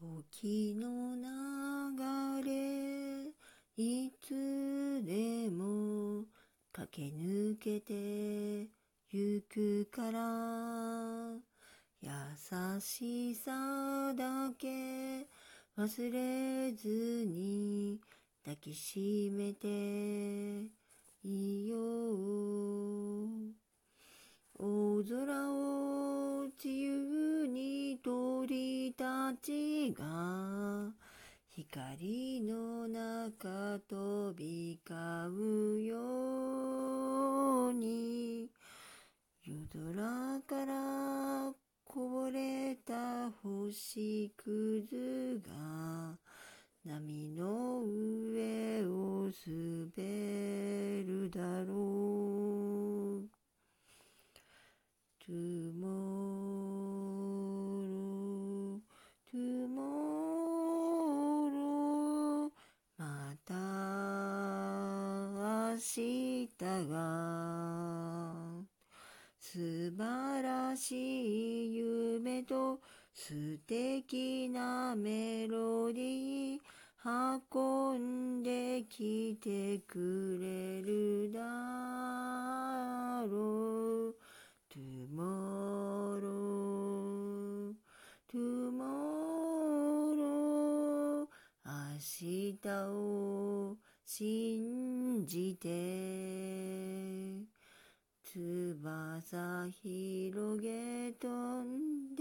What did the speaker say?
時の流れいつでも駆け抜けてゆくから優しさだけ忘れずに抱きしめていよう。鳥たちが光の中飛び交うように夜空からこぼれた星屑が波の上を滑るだろう Tomorrow, tomorrow また明日が素晴らしい夢と素敵なメロディー運んできてくれるだろう。Tomorrow, tomorrow 明日を信じて。翼広げ飛んで。